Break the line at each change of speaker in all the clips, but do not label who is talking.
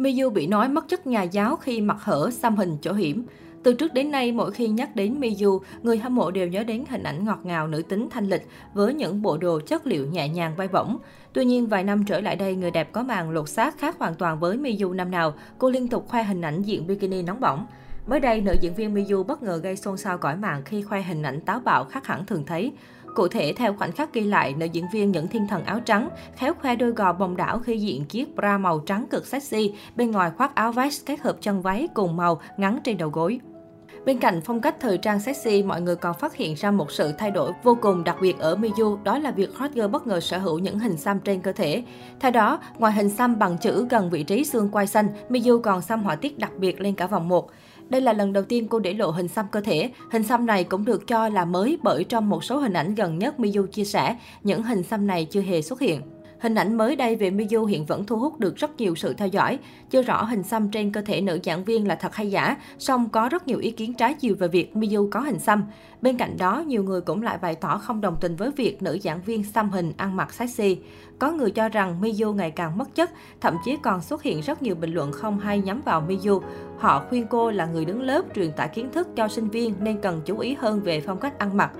Miu bị nói mất chất nhà giáo khi mặt hở xăm hình chỗ hiểm. Từ trước đến nay, mỗi khi nhắc đến Miu, người hâm mộ đều nhớ đến hình ảnh ngọt ngào nữ tính thanh lịch với những bộ đồ chất liệu nhẹ nhàng bay bổng. Tuy nhiên, vài năm trở lại đây, người đẹp có màn lột xác khác hoàn toàn với Miu năm nào. Cô liên tục khoe hình ảnh diện bikini nóng bỏng. Mới đây, nữ diễn viên Miu bất ngờ gây xôn xao cõi mạng khi khoe hình ảnh táo bạo khác hẳn thường thấy. Cụ thể, theo khoảnh khắc ghi lại, nữ diễn viên những thiên thần áo trắng khéo khoe đôi gò bồng đảo khi diện chiếc bra màu trắng cực sexy, bên ngoài khoác áo vest kết hợp chân váy cùng màu ngắn trên đầu gối. Bên cạnh phong cách thời trang sexy, mọi người còn phát hiện ra một sự thay đổi vô cùng đặc biệt ở Miyu, đó là việc hot girl bất ngờ sở hữu những hình xăm trên cơ thể. Theo đó, ngoài hình xăm bằng chữ gần vị trí xương quai xanh, Miyu còn xăm họa tiết đặc biệt lên cả vòng một. Đây là lần đầu tiên cô để lộ hình xăm cơ thể. Hình xăm này cũng được cho là mới bởi trong một số hình ảnh gần nhất Miyu chia sẻ, những hình xăm này chưa hề xuất hiện. Hình ảnh mới đây về Miu hiện vẫn thu hút được rất nhiều sự theo dõi. Chưa rõ hình xăm trên cơ thể nữ giảng viên là thật hay giả, song có rất nhiều ý kiến trái chiều về việc Miu có hình xăm. Bên cạnh đó, nhiều người cũng lại bày tỏ không đồng tình với việc nữ giảng viên xăm hình ăn mặc sexy. Có người cho rằng Miu ngày càng mất chất, thậm chí còn xuất hiện rất nhiều bình luận không hay nhắm vào Miu. Họ khuyên cô là người đứng lớp truyền tải kiến thức cho sinh viên nên cần chú ý hơn về phong cách ăn mặc.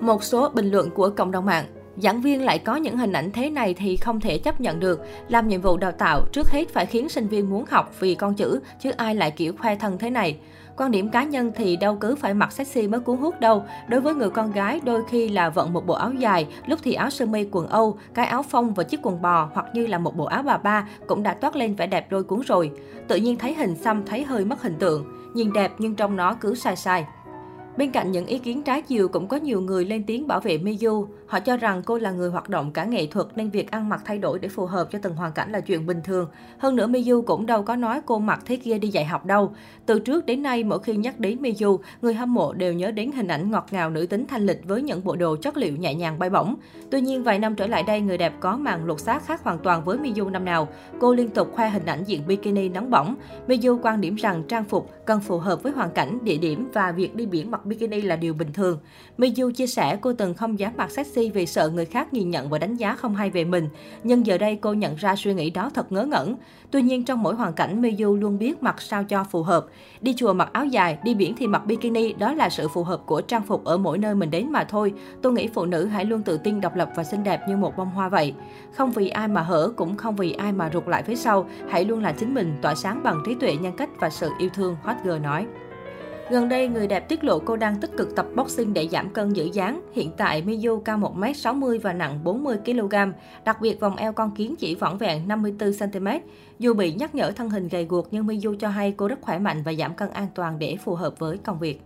Một số bình luận của cộng đồng mạng Giảng viên lại có những hình ảnh thế này thì không thể chấp nhận được. Làm nhiệm vụ đào tạo, trước hết phải khiến sinh viên muốn học vì con chữ, chứ ai lại kiểu khoe thân thế này. Quan điểm cá nhân thì đâu cứ phải mặc sexy mới cuốn hút đâu. Đối với người con gái, đôi khi là vận một bộ áo dài, lúc thì áo sơ mi quần Âu, cái áo phông và chiếc quần bò hoặc như là một bộ áo bà ba cũng đã toát lên vẻ đẹp đôi cuốn rồi. Tự nhiên thấy hình xăm thấy hơi mất hình tượng. Nhìn đẹp nhưng trong nó cứ sai sai. Bên cạnh những ý kiến trái chiều cũng có nhiều người lên tiếng bảo vệ Miyu. Họ cho rằng cô là người hoạt động cả nghệ thuật nên việc ăn mặc thay đổi để phù hợp cho từng hoàn cảnh là chuyện bình thường. Hơn nữa Miyu cũng đâu có nói cô mặc thế kia đi dạy học đâu. Từ trước đến nay mỗi khi nhắc đến Miyu, người hâm mộ đều nhớ đến hình ảnh ngọt ngào nữ tính thanh lịch với những bộ đồ chất liệu nhẹ nhàng bay bổng. Tuy nhiên vài năm trở lại đây người đẹp có màn lột xác khác hoàn toàn với Miyu năm nào. Cô liên tục khoe hình ảnh diện bikini nóng bỏng. Miyu quan điểm rằng trang phục cần phù hợp với hoàn cảnh, địa điểm và việc đi biển mặc bikini là điều bình thường. Miyu chia sẻ cô từng không dám mặc sexy vì sợ người khác nhìn nhận và đánh giá không hay về mình. Nhưng giờ đây cô nhận ra suy nghĩ đó thật ngớ ngẩn. Tuy nhiên trong mỗi hoàn cảnh Miyu luôn biết mặc sao cho phù hợp. Đi chùa mặc áo dài, đi biển thì mặc bikini, đó là sự phù hợp của trang phục ở mỗi nơi mình đến mà thôi. Tôi nghĩ phụ nữ hãy luôn tự tin độc lập và xinh đẹp như một bông hoa vậy. Không vì ai mà hở, cũng không vì ai mà rụt lại phía sau. Hãy luôn là chính mình, tỏa sáng bằng trí tuệ, nhân cách và sự yêu thương, Hot Girl nói. Gần đây, người đẹp tiết lộ cô đang tích cực tập boxing để giảm cân giữ dáng. Hiện tại, Miyu cao 1m60 và nặng 40kg. Đặc biệt, vòng eo con kiến chỉ vỏn vẹn 54cm. Dù bị nhắc nhở thân hình gầy guộc, nhưng Miyu cho hay cô rất khỏe mạnh và giảm cân an toàn để phù hợp với công việc.